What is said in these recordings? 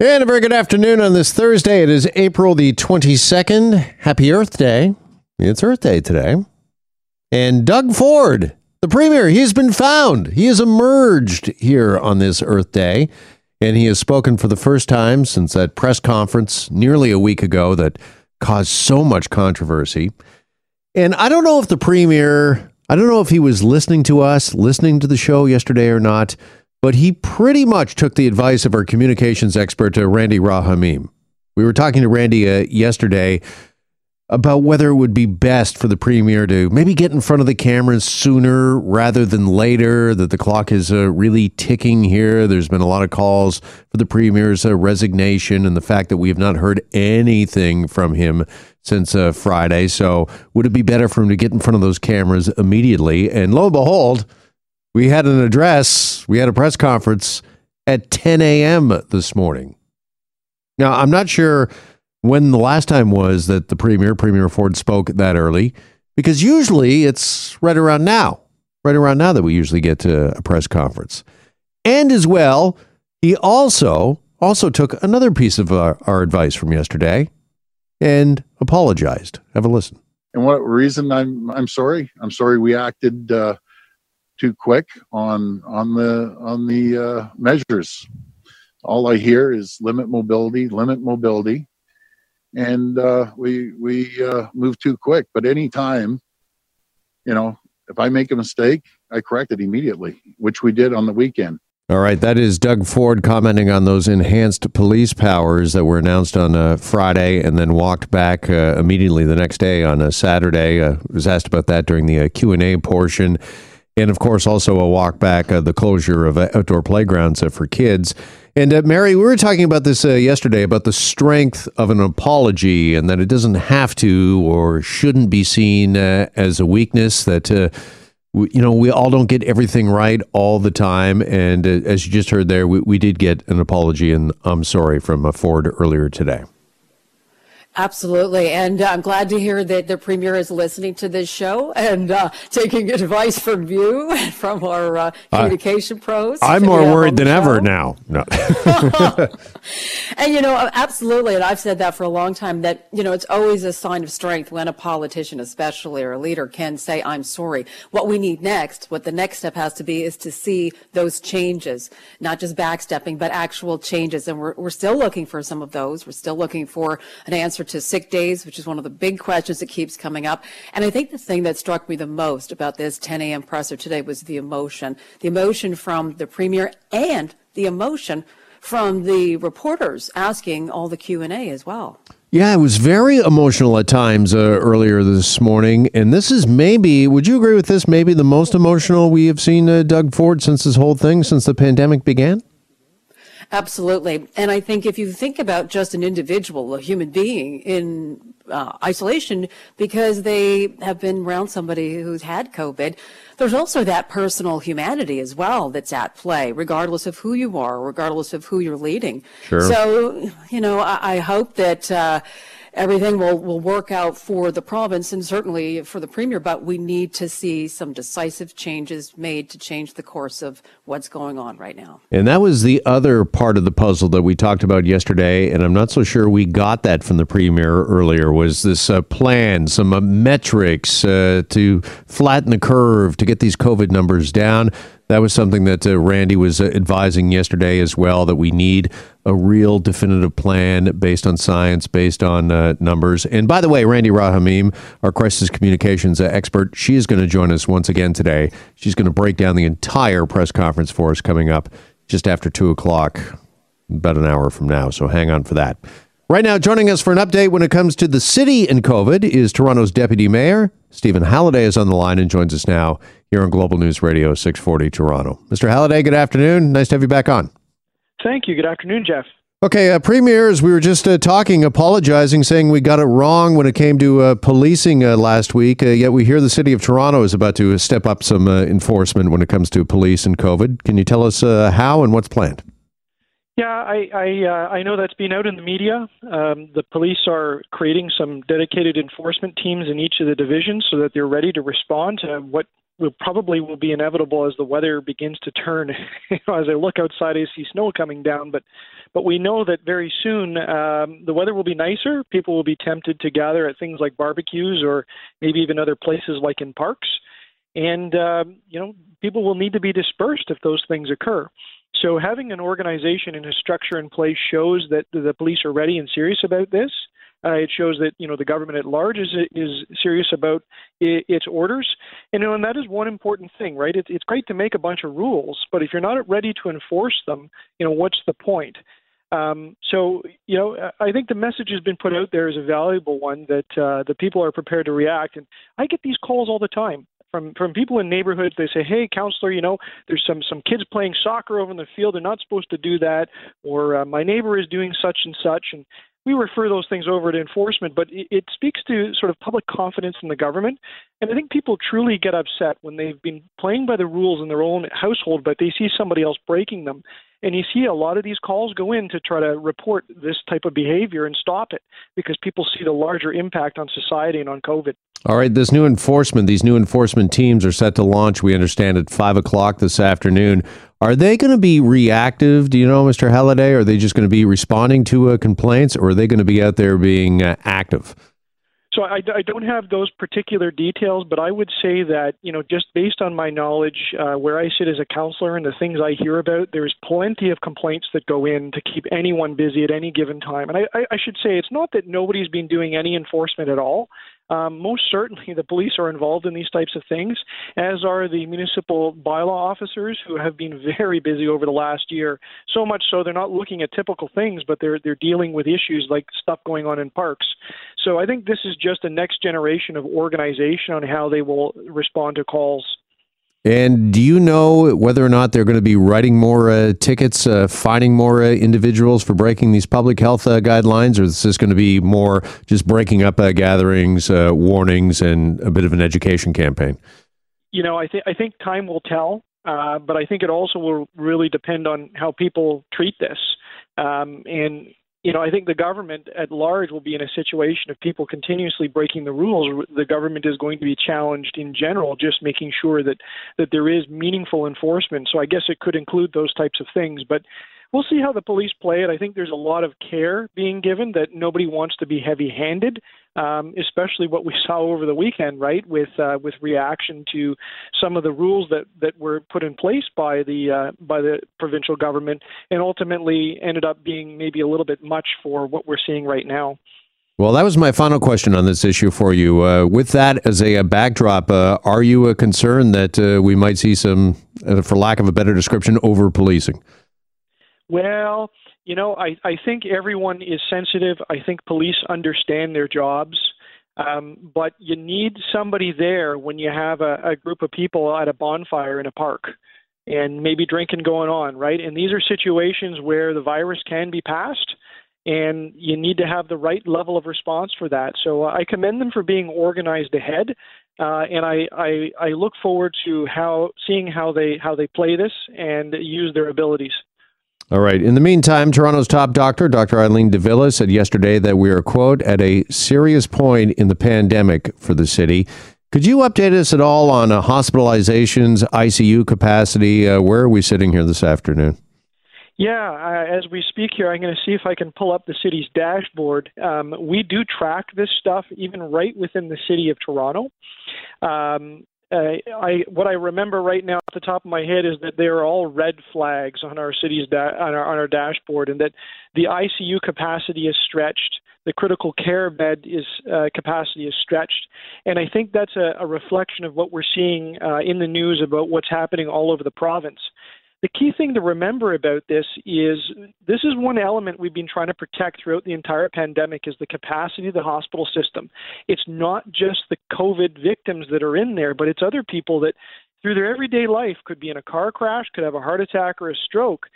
And a very good afternoon on this Thursday. It is April the 22nd. Happy Earth Day. It's Earth Day today. And Doug Ford, the Premier, he has been found. He has emerged here on this Earth Day. And he has spoken for the first time since that press conference nearly a week ago that caused so much controversy. And I don't know if the Premier, I don't know if he was listening to us, listening to the show yesterday or not but he pretty much took the advice of our communications expert, uh, Randy Rahamim. We were talking to Randy uh, yesterday about whether it would be best for the premier to maybe get in front of the cameras sooner rather than later, that the clock is uh, really ticking here. There's been a lot of calls for the premier's uh, resignation and the fact that we have not heard anything from him since uh, Friday. So, would it be better for him to get in front of those cameras immediately? And lo and behold, we had an address, we had a press conference at 10 a.m. this morning. Now, I'm not sure when the last time was that the Premier, Premier Ford, spoke that early, because usually it's right around now, right around now that we usually get to a press conference. And as well, he also also took another piece of our, our advice from yesterday and apologized. Have a listen. And what reason I'm I'm sorry. I'm sorry we acted uh, too quick on on the on the uh, measures. All I hear is limit mobility, limit mobility, and uh, we we uh, move too quick. But anytime, you know, if I make a mistake, I correct it immediately, which we did on the weekend. All right, that is Doug Ford commenting on those enhanced police powers that were announced on a uh, Friday and then walked back uh, immediately the next day on a Saturday. Uh, was asked about that during the uh, Q and A portion and of course also a walk back uh, the closure of uh, outdoor playgrounds uh, for kids. And uh, mary we were talking about this uh, yesterday about the strength of an apology and that it doesn't have to or shouldn't be seen uh, as a weakness that we, you know we all don't get everything right all the time. And as you just heard there we, we did get an apology and i'm sorry from ford earlier today Absolutely. And uh, I'm glad to hear that the Premier is listening to this show and uh, taking advice from you and from our uh, communication pros. I'm more worried than show. ever now. No. and, you know, absolutely. And I've said that for a long time that, you know, it's always a sign of strength when a politician, especially or a leader, can say, I'm sorry. What we need next, what the next step has to be, is to see those changes, not just backstepping, but actual changes. And we're, we're still looking for some of those. We're still looking for an answer to sick days, which is one of the big questions that keeps coming up. And I think the thing that struck me the most about this 10 a.m. presser today was the emotion, the emotion from the premier and the emotion from the reporters asking all the Q&A as well. Yeah, it was very emotional at times uh, earlier this morning. And this is maybe, would you agree with this? Maybe the most emotional we have seen uh, Doug Ford since this whole thing, since the pandemic began? Absolutely. And I think if you think about just an individual, a human being in uh, isolation because they have been around somebody who's had COVID, there's also that personal humanity as well that's at play, regardless of who you are, regardless of who you're leading. Sure. So, you know, I, I hope that. Uh, everything will, will work out for the province and certainly for the premier, but we need to see some decisive changes made to change the course of what's going on right now. And that was the other part of the puzzle that we talked about yesterday, and I'm not so sure we got that from the premier earlier. Was this uh, plan, some uh, metrics uh, to flatten the curve to get these COVID numbers down? That was something that uh, Randy was uh, advising yesterday as well that we need a real definitive plan based on science, based on uh, numbers. And by the way, Randy Rahamim, our crisis communications uh, expert, she is going to join us once again today. She's going to break down the entire press conference for us coming up just after 2 o'clock, about an hour from now. So hang on for that. Right now, joining us for an update when it comes to the city and COVID is Toronto's Deputy Mayor. Stephen Holyday is on the line and joins us now here on Global News Radio 640 Toronto. Mr. Holyday, good afternoon. Nice to have you back on. Thank you. Good afternoon, Jeff. Okay, uh, premiers, we were just uh, talking, apologizing, saying we got it wrong when it came to uh, policing uh, last week. Uh, yet we hear the city of Toronto is about to step up some uh, enforcement when it comes to police and COVID. Can you tell us how and what's planned? Yeah, I I, uh, I know that's been out in the media. Um, the police are creating some dedicated enforcement teams in each of the divisions so that they're ready to respond to what will probably will be inevitable as the weather begins to turn. you know, as I look outside, I see snow coming down, but but we know that very soon um, the weather will be nicer. People will be tempted to gather at things like barbecues or maybe even other places like in parks, and uh, you know people will need to be dispersed if those things occur. So having an organization and a structure in place shows that the police are ready and serious about this. Uh, it shows that you know the government at large is is serious about I- its orders, and, you know, and that is one important thing, right? It's it's great to make a bunch of rules, but if you're not ready to enforce them, you know what's the point? Um, so you know, I think the message has been put out there is a valuable one that uh, the people are prepared to react, and I get these calls all the time from from people in neighborhoods. They say, "Hey, counselor, you know, there's some some kids playing soccer over in the field. They're not supposed to do that, or uh, my neighbor is doing such and such." And we refer those things over to enforcement, but it, it speaks to sort of public confidence in the government. And I think people truly get upset when they've been playing by the rules in their own household, but they see somebody else breaking them. And you see a lot of these calls go in to try to report this type of behavior and stop it because people see the larger impact on society and on COVID. All right, this new enforcement, these new enforcement teams are set to launch, we understand, at 5 o'clock this afternoon. Are they going to be reactive? Do you know, Mr. Holyday? Are they just going to be responding to uh, complaints or are they going to be out there being uh, active? So I, I, don't have those particular details, but I would say that you know just based on my knowledge, uh, where I sit as a counselor and the things I hear about, there's plenty of complaints that go in to keep anyone busy at any given time. And I, I should say it's not that nobody's been doing any enforcement at all. Um, most certainly, the police are involved in these types of things, as are the municipal bylaw officers who have been very busy over the last year. So much so they're not looking at typical things, but they're they're dealing with issues like stuff going on in parks. So I think this is just a next generation of organization on how they will respond to calls. And do you know whether or not they're going to be writing more uh, tickets, uh, finding more uh, individuals for breaking these public health uh, guidelines, or is this going to be more just breaking up uh, gatherings, uh, warnings, and a bit of an education campaign? You know, I think I think time will tell, but I think it also will really depend on how people treat this. Um, and you know, I think the government at large will be in a situation of people continuously breaking the rules. The government is going to be challenged in general, just making sure that that there is meaningful enforcement. So I guess it could include those types of things, but we'll see how the police play it. I think there's a lot of care being given that nobody wants to be heavy-handed, um, especially what we saw over the weekend, right? With uh, with reaction to some of the rules that, that were put in place by the uh, by the provincial government, and ultimately ended up being maybe a little bit much for what we're seeing right now. Well, that was my final question on this issue for you. Uh, with that as a, a backdrop, uh, are you concerned that uh, we might see some, uh, for lack of a better description, over policing? Well, you know, I, I think everyone is sensitive. I think police understand their jobs. Um, but you need somebody there when you have a, a group of people at a bonfire in a park and maybe drinking going on, right? And these are situations where the virus can be passed and you need to have the right level of response for that. So I commend them for being organized ahead, uh, and I, I I look forward to how seeing how they how they play this and use their abilities. All right. In the meantime, Toronto's top doctor, Dr. Eileen de Villa, said yesterday that we are, quote, at a serious point in the pandemic for the city. Could you update us at all on uh, hospitalizations, ICU capacity? Uh, where are we sitting here this afternoon? Yeah, uh, as we speak here, I'm going to see if I can pull up the city's dashboard. Um, we do track this stuff even right within the city of Toronto. Um, uh, I what I remember right now at the top of my head is that they are all red flags on our city's da- on our on our dashboard, and that the ICU capacity is stretched, the critical care bed is uh, capacity is stretched, and I think that's a, a reflection of what we're seeing uh, in the news about what's happening all over the province the key thing to remember about this is this is one element we've been trying to protect throughout the entire pandemic is the capacity of the hospital system. It's not just the COVID victims that are in there, but it's other people that through their everyday life could be in a car crash, could have a heart attack or a stroke.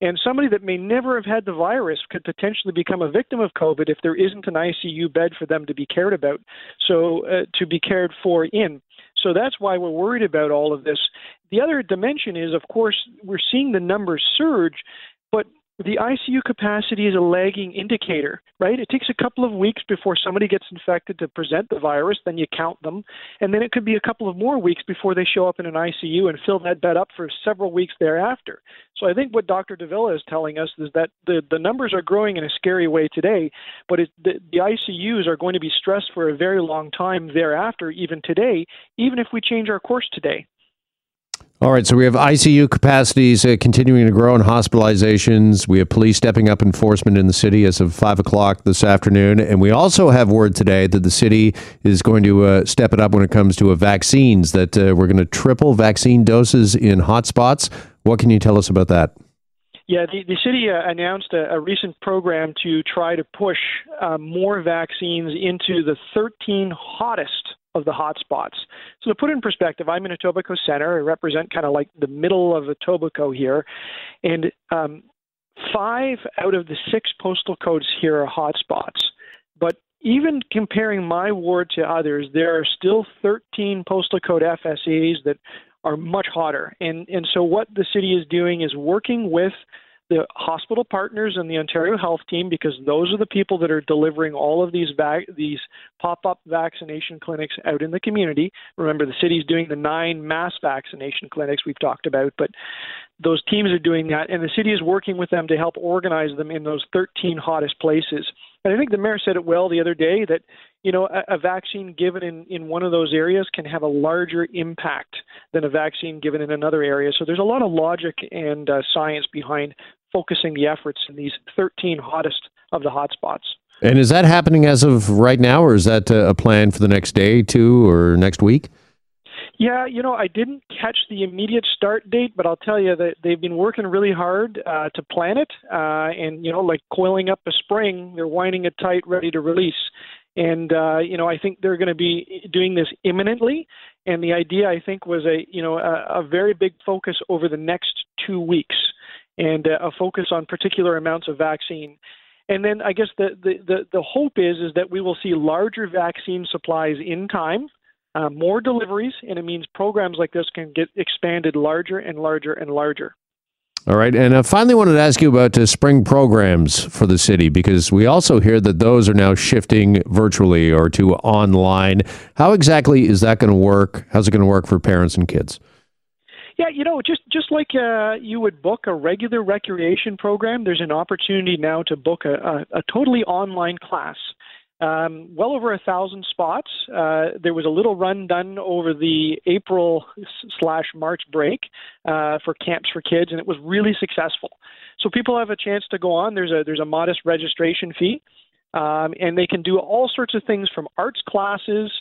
And somebody that may never have had the virus could potentially become a victim of COVID if there isn't an ICU bed for them to be cared about, so uh, to be cared for in. So that's why we're worried about all of this. The other dimension is, of course, we're seeing the numbers surge, but the ICU capacity is a lagging indicator, right? It takes a couple of weeks before somebody gets infected to present the virus, then you count them, and then it could be a couple of more weeks before they show up in an ICU and fill that bed up for several weeks thereafter. So I think what Dr. de Villa is telling us is that the, the numbers are growing in a scary way today, but it, the, the ICUs are going to be stressed for a very long time thereafter, even today, even if we change our course today. All right, so we have ICU capacities uh, continuing to grow and hospitalizations. We have police stepping up enforcement in the city as of 5 o'clock this afternoon. And we also have word today that the city is going to uh, step it up when it comes to vaccines, that uh, we're going to triple vaccine doses in hotspots. What can you tell us about that? Yeah, the, the city uh, announced a, a, recent program to try to push uh, more vaccines into the 13 hottest of the hotspots. So to put in perspective, I'm in Etobicoke Center. I represent kind of like the middle of Etobicoke here, and um, five out of the six postal codes here are hotspots. But even comparing my ward to others, there are still 13 postal code FSAs that are much hotter. And and so what the city is doing is working with the hospital partners and the Ontario Health Team because those are the people that are delivering all of these these pop-up vaccination clinics out in the community. Remember, the city's doing the nine mass vaccination clinics we've talked about, but those teams are doing that, and the city is working with them to help organize them in those 13 hottest places. And I think the mayor said it well the other day that you know a, a vaccine given in in one of those areas can have a larger impact than a vaccine given in another area. So there's a lot of logic and uh, science behind focusing the efforts in these 13 hottest of the hotspots. And is that happening as of right now, or is that uh, a plan for the next day, two, or next week? Yeah, you know, I didn't catch the immediate start date, but I'll tell you that they've been working really hard uh, to plan it. Uh, and, you know, like coiling up a spring, they're winding it tight, ready to release. And, uh, you know, I think they're going to be doing this imminently. And the idea, I think, was a, you know, a, a very big focus over the next two weeks and uh, a focus on particular amounts of vaccine. And then I guess the, the, the, the hope is is that we will see larger vaccine supplies in time, uh, more deliveries, and it means programs like this can get expanded larger and larger and larger. All right. And I finally wanted to ask you about uh, spring programs for the city because we also hear that those are now shifting virtually or to online. How exactly is that going to work? How's it going to work for parents and kids? Yeah, you know, just just like uh, you would book a regular recreation program, there's an opportunity now to book a, a, a totally online class. Um, well over a thousand spots. Uh, there was a little run done over the April slash March break uh, for camps for kids, and it was really successful. So people have a chance to go on. There's a there's a modest registration fee. Um, and they can do all sorts of things from arts classes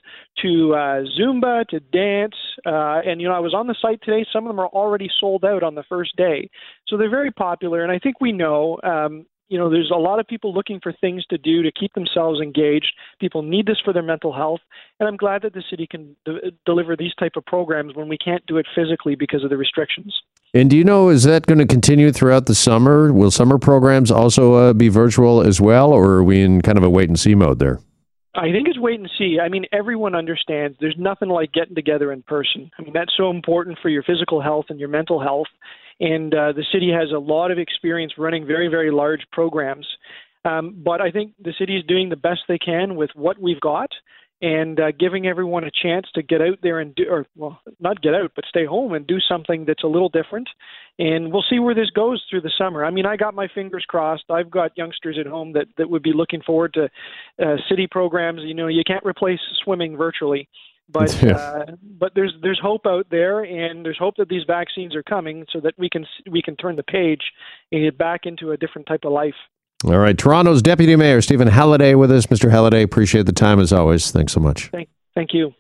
to uh, Zumba to dance. Uh, and, you know, I was on the site today. Some of them are already sold out on the first day. So they're very popular. And I think we know, um, you know, there's a lot of people looking for things to do to keep themselves engaged. People need this for their mental health. And I'm glad that the city can de- deliver these type of programs when we can't do it physically because of the restrictions. And do you know, is that going to continue throughout the summer? Will summer programs also uh, be virtual as well, or are we in kind of a wait and see mode there? I think it's wait and see. I mean, everyone understands there's nothing like getting together in person. I mean, that's so important for your physical health and your mental health. And uh, the city has a lot of experience running very, very large programs. Um, but I think the city is doing the best they can with what we've got and uh, giving everyone a chance to get out there and do, or well, not get out, but stay home and do something that's a little different. And we'll see where this goes through the summer. I mean, I got my fingers crossed. I've got youngsters at home that that would be looking forward to uh, city programs. You know, you can't replace swimming virtually. But uh, but there's there's hope out there, and there's hope that these vaccines are coming, so that we can we can turn the page and get back into a different type of life. All right. Toronto's Deputy Mayor, Stephen Holyday, with us. Mr. Holyday, appreciate the time as always. Thanks so much. Thank, thank you.